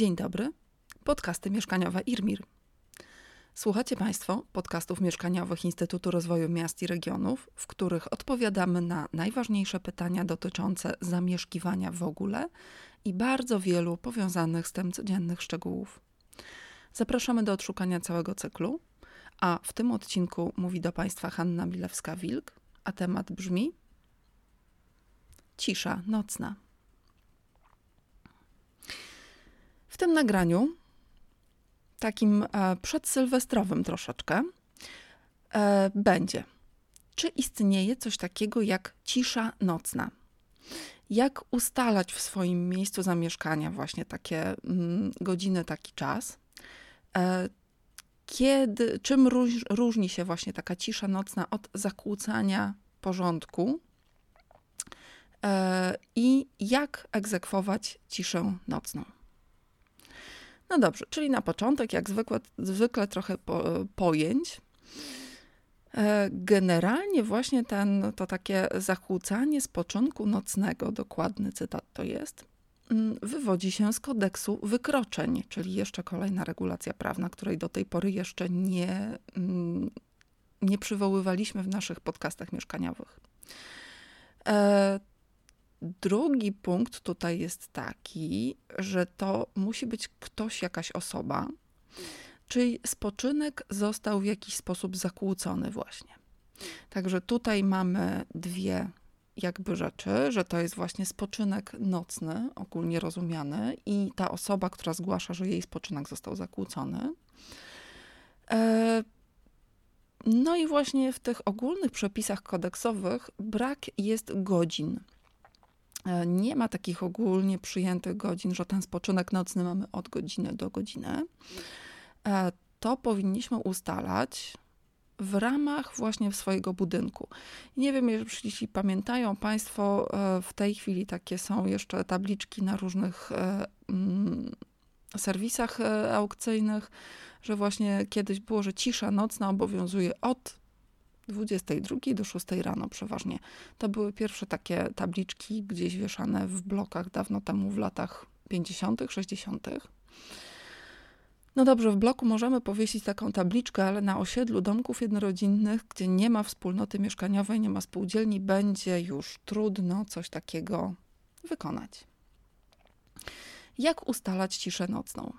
Dzień dobry. Podcasty mieszkaniowe IRMIR. Słuchacie Państwo podcastów mieszkaniowych Instytutu Rozwoju Miast i Regionów, w których odpowiadamy na najważniejsze pytania dotyczące zamieszkiwania w ogóle i bardzo wielu powiązanych z tym codziennych szczegółów. Zapraszamy do odszukania całego cyklu, a w tym odcinku mówi do Państwa Hanna Milewska-Wilk, a temat brzmi Cisza nocna. W tym nagraniu, takim e, przedsylwestrowym troszeczkę, e, będzie. Czy istnieje coś takiego jak cisza nocna? Jak ustalać w swoim miejscu zamieszkania właśnie takie mm, godziny, taki czas? E, kiedy, czym róż, różni się właśnie taka cisza nocna od zakłócania porządku? I jak egzekwować ciszę nocną? No dobrze, czyli na początek, jak zwykle, zwykle trochę po, pojęć. E, generalnie właśnie ten, to takie zakłócanie spoczynku nocnego, dokładny cytat to jest, mm, wywodzi się z kodeksu wykroczeń, czyli jeszcze kolejna regulacja prawna, której do tej pory jeszcze nie, mm, nie przywoływaliśmy w naszych podcastach mieszkaniowych. Drugi punkt tutaj jest taki, że to musi być ktoś, jakaś osoba, czyli spoczynek został w jakiś sposób zakłócony właśnie. Także tutaj mamy dwie jakby rzeczy, że to jest właśnie spoczynek nocny, ogólnie rozumiany, i ta osoba, która zgłasza, że jej spoczynek został zakłócony. E, no i właśnie w tych ogólnych przepisach kodeksowych brak jest godzin nie ma takich ogólnie przyjętych godzin, że ten spoczynek nocny mamy od godziny do godziny. E, to powinniśmy ustalać w ramach właśnie swojego budynku. Nie wiem, jeśli pamiętają Państwo, e, w tej chwili takie są jeszcze tabliczki na różnych mm, serwisach aukcyjnych, że właśnie kiedyś było, że cisza nocna obowiązuje od 22 do 6 rano przeważnie. To były pierwsze takie tabliczki gdzieś wieszane w blokach dawno temu, w latach 50., 60. No dobrze, w bloku możemy powiesić taką tabliczkę, ale na osiedlu domków jednorodzinnych, gdzie nie ma wspólnoty mieszkaniowej, nie ma spółdzielni, będzie już trudno coś takiego wykonać. Jak ustalać ciszę nocną?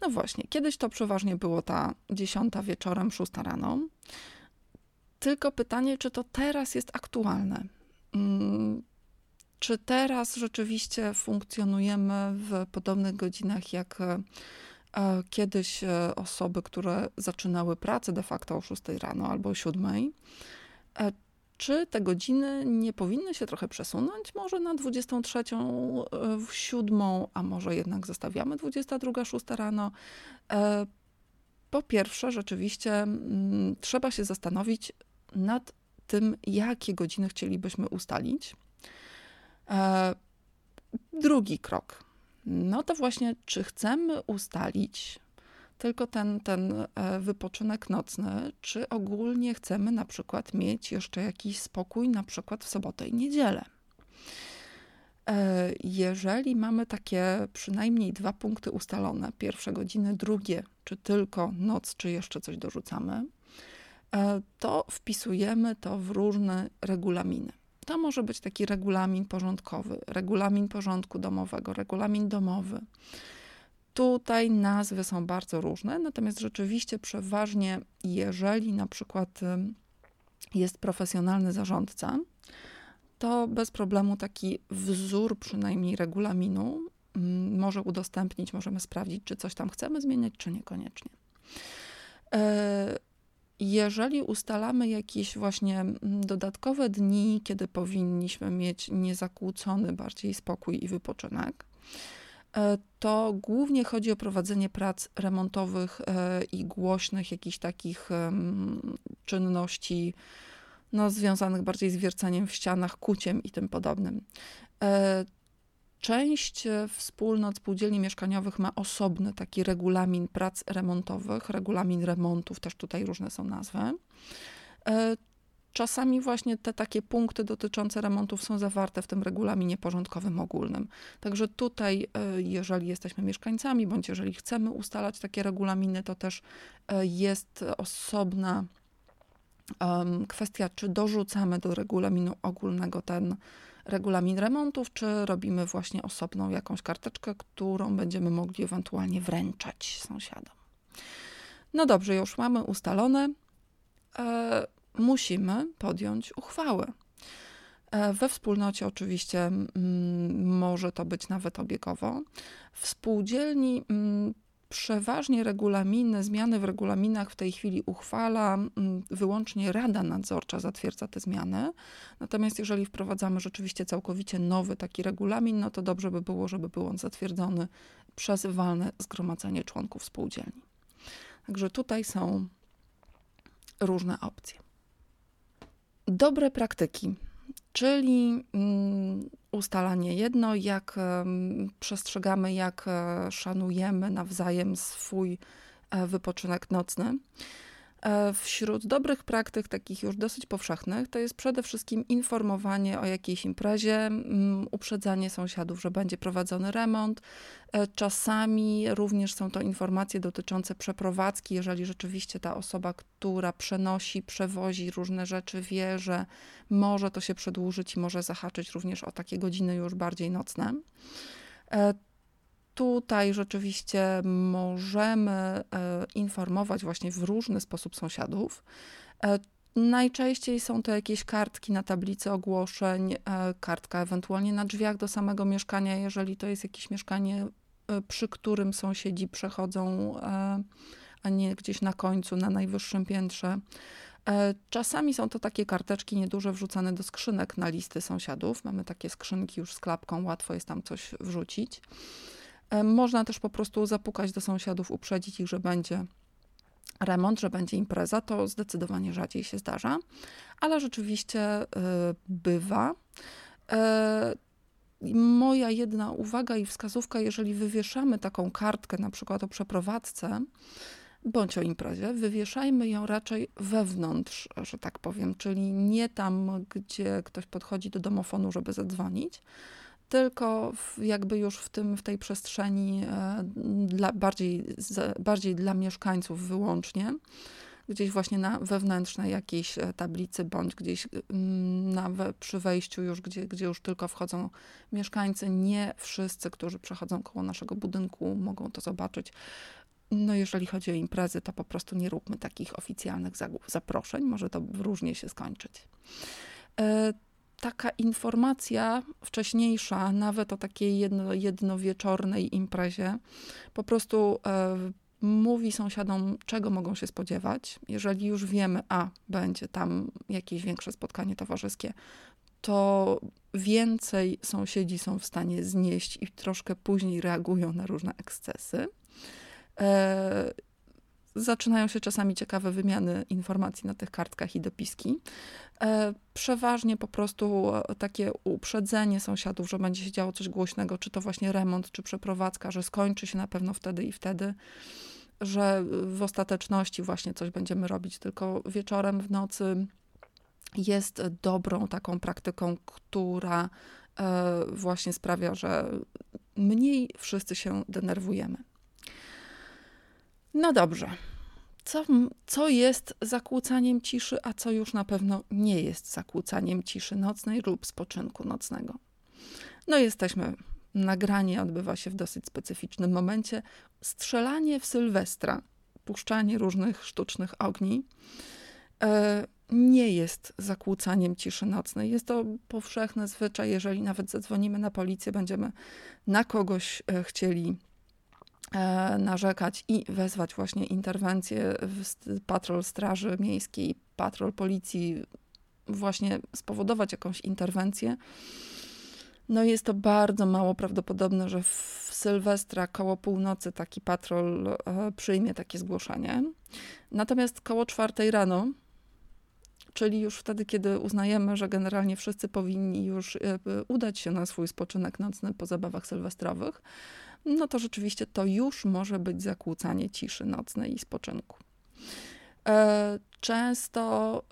No właśnie, kiedyś to przeważnie było ta dziesiąta wieczorem, szósta rano. Tylko pytanie, czy to teraz jest aktualne? Mm, czy teraz rzeczywiście funkcjonujemy w podobnych godzinach jak e, kiedyś e, osoby, które zaczynały pracę de facto o 6 rano albo o 7? E, czy te godziny nie powinny się trochę przesunąć? Może na 23, w 7, a może jednak zostawiamy 22, 6 rano? Po pierwsze, rzeczywiście mm, trzeba się zastanowić, nad tym, jakie godziny chcielibyśmy ustalić. E, drugi krok. No to właśnie, czy chcemy ustalić tylko ten, ten e, wypoczynek nocny, czy ogólnie chcemy na przykład mieć jeszcze jakiś spokój, na przykład w sobotę i niedzielę. E, jeżeli mamy takie przynajmniej dwa punkty ustalone, pierwsze godziny, drugie, czy tylko noc, czy jeszcze coś dorzucamy, to wpisujemy to w różne regulaminy. To może być taki regulamin porządkowy, regulamin porządku domowego, regulamin domowy. Tutaj nazwy są bardzo różne, natomiast rzeczywiście przeważnie, jeżeli na przykład jest profesjonalny zarządca, to bez problemu taki wzór przynajmniej regulaminu może udostępnić, możemy sprawdzić, czy coś tam chcemy zmieniać, czy niekoniecznie. E, jeżeli ustalamy jakieś właśnie mm, dodatkowe dni, kiedy powinniśmy mieć niezakłócony bardziej spokój i wypoczynek, e, to głównie chodzi o prowadzenie prac remontowych e, i głośnych jakichś takich czynności no, związanych bardziej z wierceniem w ścianach, kuciem i tym podobnym. Część e, wspólnot spółdzielni mieszkaniowych ma osobny taki regulamin prac remontowych, regulamin remontów, też tutaj różne są nazwy. E, czasami właśnie te takie punkty dotyczące remontów są zawarte w tym regulaminie porządkowym ogólnym. Także tutaj, e, jeżeli jesteśmy mieszkańcami, bądź jeżeli chcemy ustalać takie regulaminy, to też jest osobna kwestia, czy dorzucamy do regulaminu ogólnego ten regulamin remontów, czy robimy właśnie osobną jakąś karteczkę, którą będziemy mogli ewentualnie wręczać sąsiadom. No dobrze, już mamy ustalone. E, musimy podjąć uchwałę. E, we wspólnocie oczywiście mm, może to być nawet obiegowo. W spółdzielni mm, przeważnie regulaminy, zmiany w regulaminach w tej chwili uchwala mm, wyłącznie Rada Nadzorcza, zatwierdza te zmiany. Natomiast jeżeli wprowadzamy rzeczywiście całkowicie nowy taki regulamin, no to dobrze by było, żeby był on zatwierdzony przez walne zgromadzenie członków spółdzielni. Także tutaj są różne opcje. Dobre praktyki, czyli mm, ustalanie jedno, jak przestrzegamy, jak e, szanujemy nawzajem swój e, wypoczynek nocny. E, wśród dobrych praktyk, takich już dosyć powszechnych, to jest przede wszystkim informowanie o jakiejś imprezie, uprzedzanie sąsiadów, że będzie prowadzony remont. E, czasami również są to informacje dotyczące przeprowadzki, jeżeli rzeczywiście ta osoba, która przenosi, przewozi różne rzeczy, wie, że może to się przedłużyć i może zahaczyć również o takie godziny już bardziej nocne. Tutaj rzeczywiście możemy e, informować właśnie w różny sposób sąsiadów. E, najczęściej są to jakieś kartki na tablicy ogłoszeń, e, kartka ewentualnie na drzwiach do samego mieszkania, jeżeli to jest jakieś mieszkanie, przy którym sąsiedzi przechodzą, a nie gdzieś na końcu, na najwyższym piętrze. Czasami są to takie karteczki nieduże wrzucane do skrzynek na listy sąsiadów. Mamy takie skrzynki już z klapką, łatwo jest tam coś wrzucić. Można też po prostu zapukać do sąsiadów, uprzedzić ich, że będzie remont, że będzie impreza. To zdecydowanie rzadziej się zdarza, ale rzeczywiście e, bywa. E, moja jedna uwaga i wskazówka, jeżeli wywieszamy taką kartkę, na przykład o przeprowadzce, bądź o imprezie, wywieszajmy ją raczej wewnątrz, że tak powiem, czyli nie tam, gdzie ktoś podchodzi do domofonu, żeby zadzwonić, tylko jakby już w, tym, w tej przestrzeni e, dla, bardziej, bardziej dla mieszkańców wyłącznie, gdzieś właśnie na wewnętrznej jakiejś e, tablicy, bądź gdzieś mm, na, przy wejściu już, gdzie, gdzie już tylko wchodzą mieszkańcy. Nie wszyscy, którzy przechodzą koło naszego budynku, mogą to zobaczyć. No, jeżeli chodzi o imprezy, to po prostu nie róbmy takich oficjalnych zaproszeń, może to różnie się skończyć. Taka informacja wcześniejsza, nawet o takiej jedno, jednowieczornej imprezie, po prostu e, mówi sąsiadom, czego mogą się spodziewać. Jeżeli już wiemy, a będzie tam jakieś większe spotkanie towarzyskie, to więcej sąsiedzi są w stanie znieść i troszkę później reagują na różne ekscesy. E, zaczynają się czasami ciekawe wymiany informacji na tych kartkach i dopiski. E, przeważnie po prostu e, takie uprzedzenie sąsiadów, że będzie się działo coś głośnego, czy to właśnie remont, czy przeprowadzka, że skończy się na pewno wtedy i wtedy, że w ostateczności właśnie coś będziemy robić tylko wieczorem, w nocy jest dobrą taką praktyką, która e, właśnie sprawia, że mniej wszyscy się denerwujemy. No dobrze. Co, co jest zakłócaniem ciszy, a co już na pewno nie jest zakłócaniem ciszy nocnej lub spoczynku nocnego? No, jesteśmy. Nagranie odbywa się w dosyć specyficznym momencie. Strzelanie w Sylwestra, puszczanie różnych sztucznych ogni. E, nie jest zakłócaniem ciszy nocnej. Jest to powszechny zwyczaj, jeżeli nawet zadzwonimy na policję, będziemy na kogoś e, chcieli narzekać i wezwać właśnie interwencję patrol Straży Miejskiej, patrol Policji, właśnie spowodować jakąś interwencję. No jest to bardzo mało prawdopodobne, że w Sylwestra koło północy taki patrol e, przyjmie takie zgłoszenie. Natomiast koło czwartej rano, czyli już wtedy, kiedy uznajemy, że generalnie wszyscy powinni już e, udać się na swój spoczynek nocny po zabawach sylwestrowych, no to rzeczywiście to już może być zakłócanie ciszy nocnej i spoczynku. Często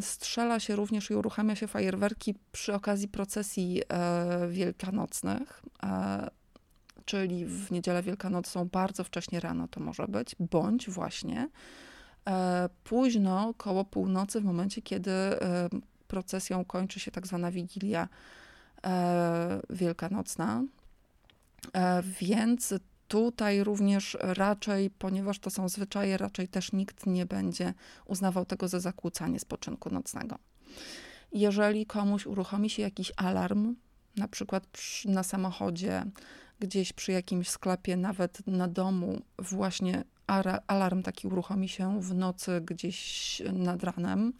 strzela się również i uruchamia się fajerwerki przy okazji procesji wielkanocnych czyli w niedzielę wielkanocną bardzo wcześnie rano to może być, bądź właśnie e, późno koło północy, w momencie, kiedy e, procesją kończy się tak zwana wigilia e, wielkanocna. Więc tutaj również raczej, ponieważ to są zwyczaje, raczej też nikt nie będzie uznawał tego za zakłócanie spoczynku nocnego. Jeżeli komuś uruchomi się jakiś alarm, na przykład na samochodzie, gdzieś przy jakimś sklepie, nawet na domu, właśnie alarm taki uruchomi się w nocy gdzieś nad ranem,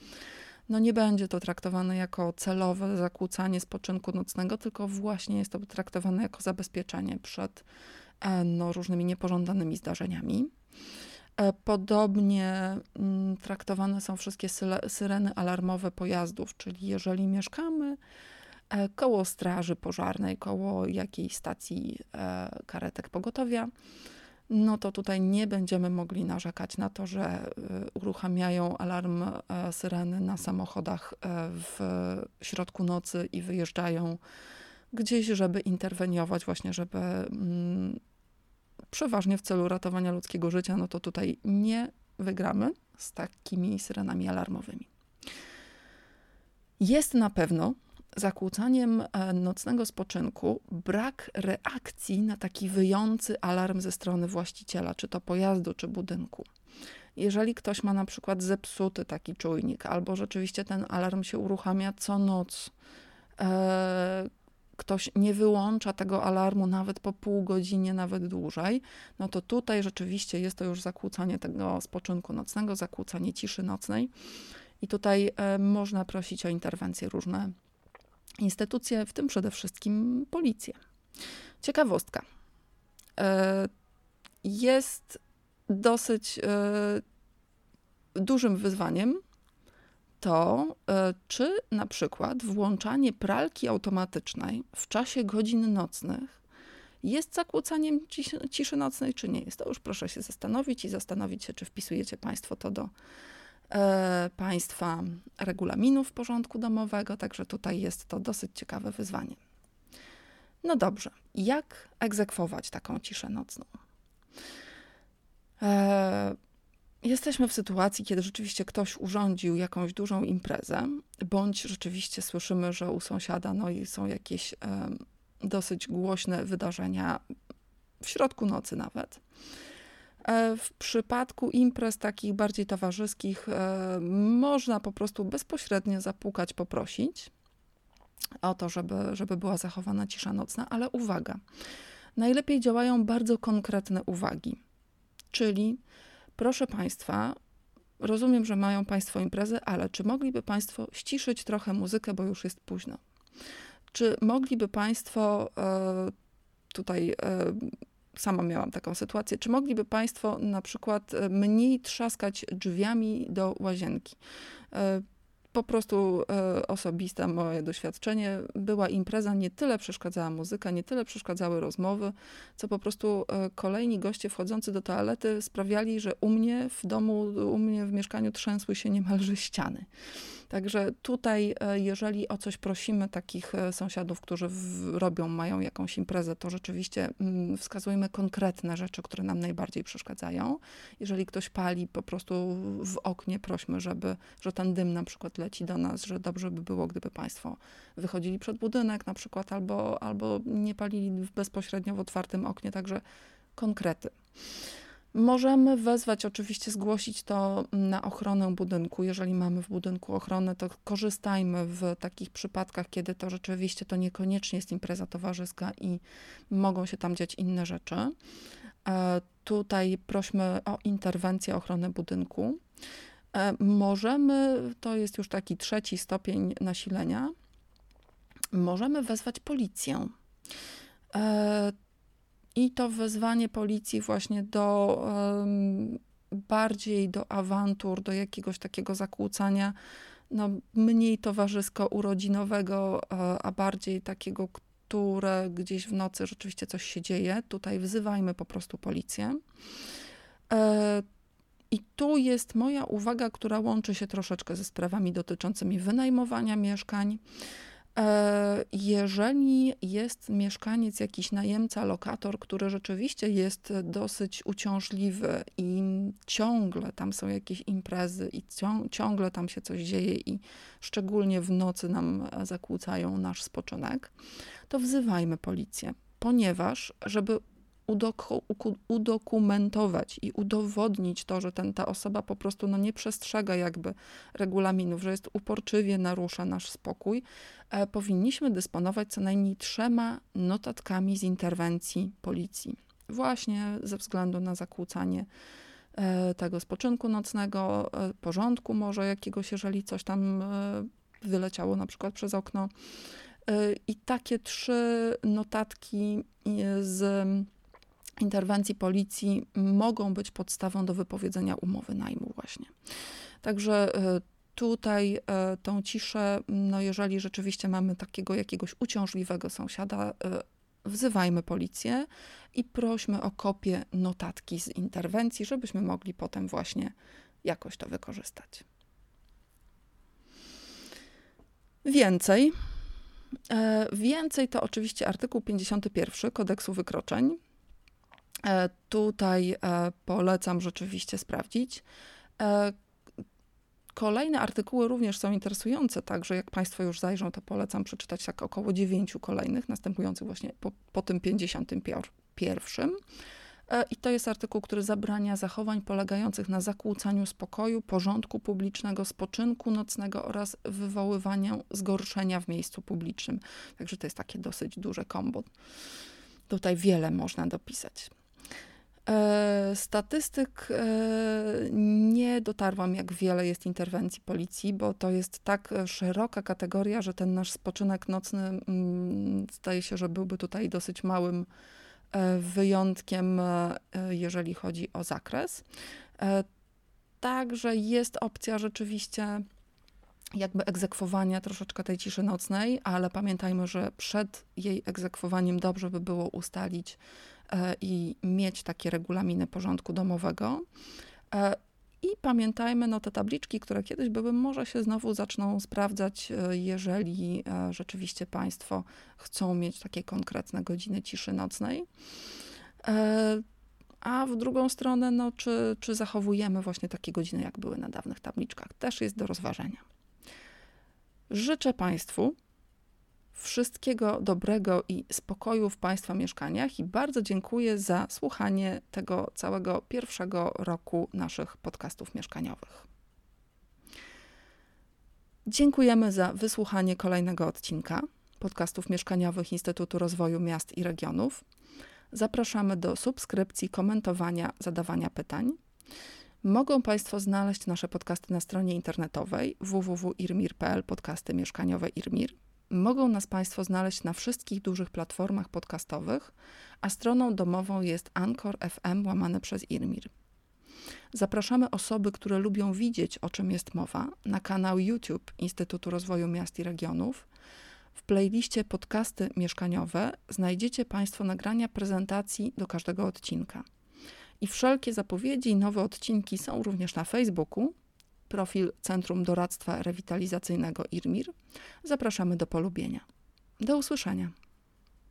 no nie będzie to traktowane jako celowe zakłócanie spoczynku nocnego, tylko właśnie jest to traktowane jako zabezpieczenie przed e, no, różnymi niepożądanymi zdarzeniami. E, podobnie mm, traktowane są wszystkie syreny alarmowe pojazdów, czyli jeżeli mieszkamy E, koło straży pożarnej, koło jakiejś stacji karetek pogotowia, no to tutaj nie będziemy mogli narzekać na to, że e, uruchamiają alarm syreny na samochodach w środku nocy i wyjeżdżają gdzieś, żeby interweniować, właśnie, żeby mm, przeważnie w celu ratowania ludzkiego życia, no to tutaj nie wygramy z takimi syrenami alarmowymi. Jest na pewno zakłócaniem e, nocnego spoczynku brak reakcji na taki wyjący alarm ze strony właściciela, czy to pojazdu, czy budynku. Jeżeli ktoś ma na przykład zepsuty taki czujnik, albo rzeczywiście ten alarm się uruchamia co noc, e, ktoś nie wyłącza tego alarmu nawet po pół godzinie, nawet dłużej, no to tutaj rzeczywiście jest to już zakłócanie tego spoczynku nocnego, zakłócanie ciszy nocnej. I tutaj e, można prosić o interwencje różne instytucje, w tym przede wszystkim policję. Ciekawostka. E, jest dosyć e, dużym wyzwaniem to, e, czy na przykład włączanie pralki automatycznej w czasie godzin nocnych jest zakłócaniem ciszy nocnej, czy nie jest. To już proszę się zastanowić i zastanowić się, czy wpisujecie Państwo to do państwa regulaminów porządku domowego, także tutaj jest to dosyć ciekawe wyzwanie. No dobrze, jak egzekwować taką ciszę nocną? E, jesteśmy w sytuacji, kiedy rzeczywiście ktoś urządził jakąś dużą imprezę, bądź rzeczywiście słyszymy, że u sąsiada no są jakieś e, dosyć głośne wydarzenia w środku nocy nawet. E, w przypadku imprez takich bardziej towarzyskich e, można po prostu bezpośrednio zapukać, poprosić o to, żeby, żeby była zachowana cisza nocna, ale uwaga, najlepiej działają bardzo konkretne uwagi, czyli proszę Państwa, rozumiem, że mają Państwo imprezę, ale czy mogliby Państwo ściszyć trochę muzykę, bo już jest późno? Czy mogliby Państwo e, tutaj sama miałam taką sytuację. Czy mogliby Państwo na przykład e, mniej trzaskać drzwiami do łazienki? E, po prostu e, osobiste moje doświadczenie. Była impreza, nie tyle przeszkadzała muzyka, nie tyle przeszkadzały rozmowy, co po prostu kolejni goście wchodzący do toalety sprawiali, że u mnie w domu, u mnie w mieszkaniu trzęsły się niemalże ściany. Także tutaj, e, jeżeli o coś prosimy takich e, sąsiadów, którzy w, robią, mają jakąś imprezę, to rzeczywiście mm, wskazujmy konkretne rzeczy, które nam najbardziej przeszkadzają. Jeżeli ktoś pali po prostu w oknie, prośmy, żeby, że ten dym na przykład leci do nas, że dobrze by było, gdyby Państwo wychodzili przed budynek na przykład, albo, albo nie palili bezpośrednio w otwartym oknie, także konkrety. Możemy wezwać, oczywiście zgłosić to na ochronę budynku. Jeżeli mamy w budynku ochronę, to korzystajmy w takich przypadkach, kiedy to rzeczywiście to niekoniecznie jest impreza towarzyska i mogą się tam dziać inne rzeczy. E, tutaj prośmy o interwencję ochrony budynku. E, możemy, to jest już taki trzeci stopień nasilenia, możemy wezwać policję. E, i to wezwanie policji właśnie do bardziej do awantur, do jakiegoś takiego zakłócania, no, mniej towarzysko-urodzinowego, a bardziej takiego, które gdzieś w nocy rzeczywiście coś się dzieje. Tutaj wzywajmy po prostu policję. I tu jest moja uwaga, która łączy się troszeczkę ze sprawami dotyczącymi wynajmowania mieszkań. E, jeżeli jest mieszkaniec, jakiś najemca, lokator, który rzeczywiście jest dosyć uciążliwy i ciągle tam są jakieś imprezy i ciągle tam się coś dzieje i szczególnie w nocy nam zakłócają nasz spoczynek, to wzywajmy policję, ponieważ żeby udokumentować i udowodnić to, że ten, ta osoba po prostu no, nie przestrzega jakby regulaminów, że jest uporczywie narusza nasz spokój, e, powinniśmy dysponować co najmniej trzema notatkami z interwencji policji. Właśnie ze względu na zakłócanie e, tego spoczynku nocnego, e, porządku może jakiegoś, jeżeli coś tam e, wyleciało na przykład przez okno. E, I takie trzy notatki z interwencji policji mogą być podstawą do wypowiedzenia umowy najmu właśnie. Także e, tutaj e, tą ciszę, no jeżeli rzeczywiście mamy takiego jakiegoś uciążliwego sąsiada, e, wzywajmy policję i prośmy o kopię notatki z interwencji, żebyśmy mogli potem właśnie jakoś to wykorzystać. Więcej. Więcej to oczywiście artykuł 51 kodeksu wykroczeń. E, tutaj e, polecam rzeczywiście sprawdzić. E, kolejne artykuły również są interesujące, także jak Państwo już zajrzą, to polecam przeczytać tak około dziewięciu kolejnych, następujących właśnie po, po tym 51. I to jest artykuł, który zabrania zachowań polegających na zakłócaniu spokoju, porządku publicznego, spoczynku nocnego oraz wywoływaniu zgorszenia w miejscu publicznym. Także to jest takie dosyć duże kombo. Tutaj wiele można dopisać. E, statystyk e, nie dotarłam, jak wiele jest interwencji policji, bo to jest tak szeroka kategoria, że ten nasz spoczynek nocny mm, zdaje się, że byłby tutaj dosyć małym e, wyjątkiem, jeżeli chodzi o zakres. Także jest opcja rzeczywiście jakby egzekwowania troszeczkę tej ciszy nocnej, ale pamiętajmy, że przed jej egzekwowaniem dobrze by było ustalić, E, i mieć takie regulaminy porządku domowego. E, I pamiętajmy, no te tabliczki, które kiedyś były, może się znowu zaczną sprawdzać, e, jeżeli rzeczywiście Państwo chcą mieć takie konkretne godziny ciszy nocnej. A w drugą stronę, no, czy, czy zachowujemy właśnie takie godziny, jak były na dawnych tabliczkach, też jest do rozważenia. Życzę Państwu Wszystkiego dobrego i spokoju w Państwa mieszkaniach i bardzo dziękuję za słuchanie tego całego pierwszego roku naszych podcastów mieszkaniowych. Dziękujemy za wysłuchanie kolejnego odcinka podcastów mieszkaniowych Instytutu Rozwoju Miast i Regionów. Zapraszamy do subskrypcji, komentowania, zadawania pytań. Mogą Państwo znaleźć nasze podcasty na stronie internetowej www.irmir.pl podcasty mieszkaniowe IRMIR. Mogą nas Państwo znaleźć na wszystkich dużych platformach podcastowych, a stroną domową jest Anchor FM łamane przez Irmir. Zapraszamy osoby, które lubią widzieć, o czym jest mowa, na kanał YouTube Instytutu Rozwoju Miast i Regionów. W playliście podcasty mieszkaniowe znajdziecie Państwo nagrania prezentacji do każdego odcinka. I wszelkie zapowiedzi i nowe odcinki są również na Facebooku, profil Centrum Doradztwa Rewitalizacyjnego IRMIR. Zapraszamy do polubienia. Do usłyszenia.